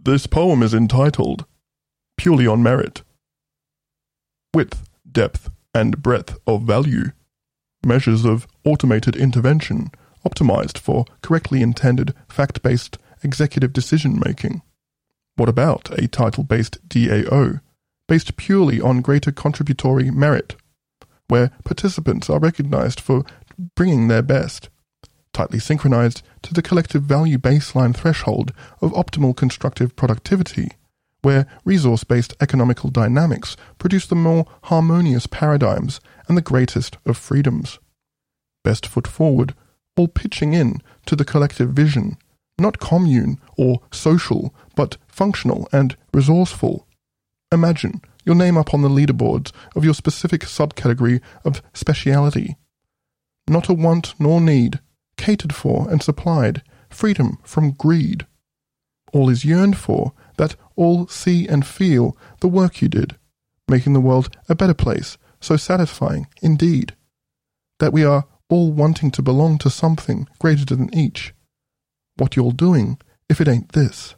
This poem is entitled Purely on Merit. Width, depth, and breadth of value. Measures of automated intervention optimized for correctly intended fact based executive decision making. What about a title based DAO, based purely on greater contributory merit, where participants are recognized for bringing their best, tightly synchronized to the collective value baseline threshold of optimal constructive productivity, where resource based economical dynamics produce the more harmonious paradigms and the greatest of freedoms. Best foot forward, all pitching in to the collective vision not commune or social, but functional and resourceful. Imagine your name up on the leaderboards of your specific subcategory of speciality. Not a want nor need, catered for and supplied, freedom from greed. All is yearned for, that all see and feel the work you did, making the world a better place, so satisfying indeed. That we are all wanting to belong to something greater than each what you're doing if it ain't this.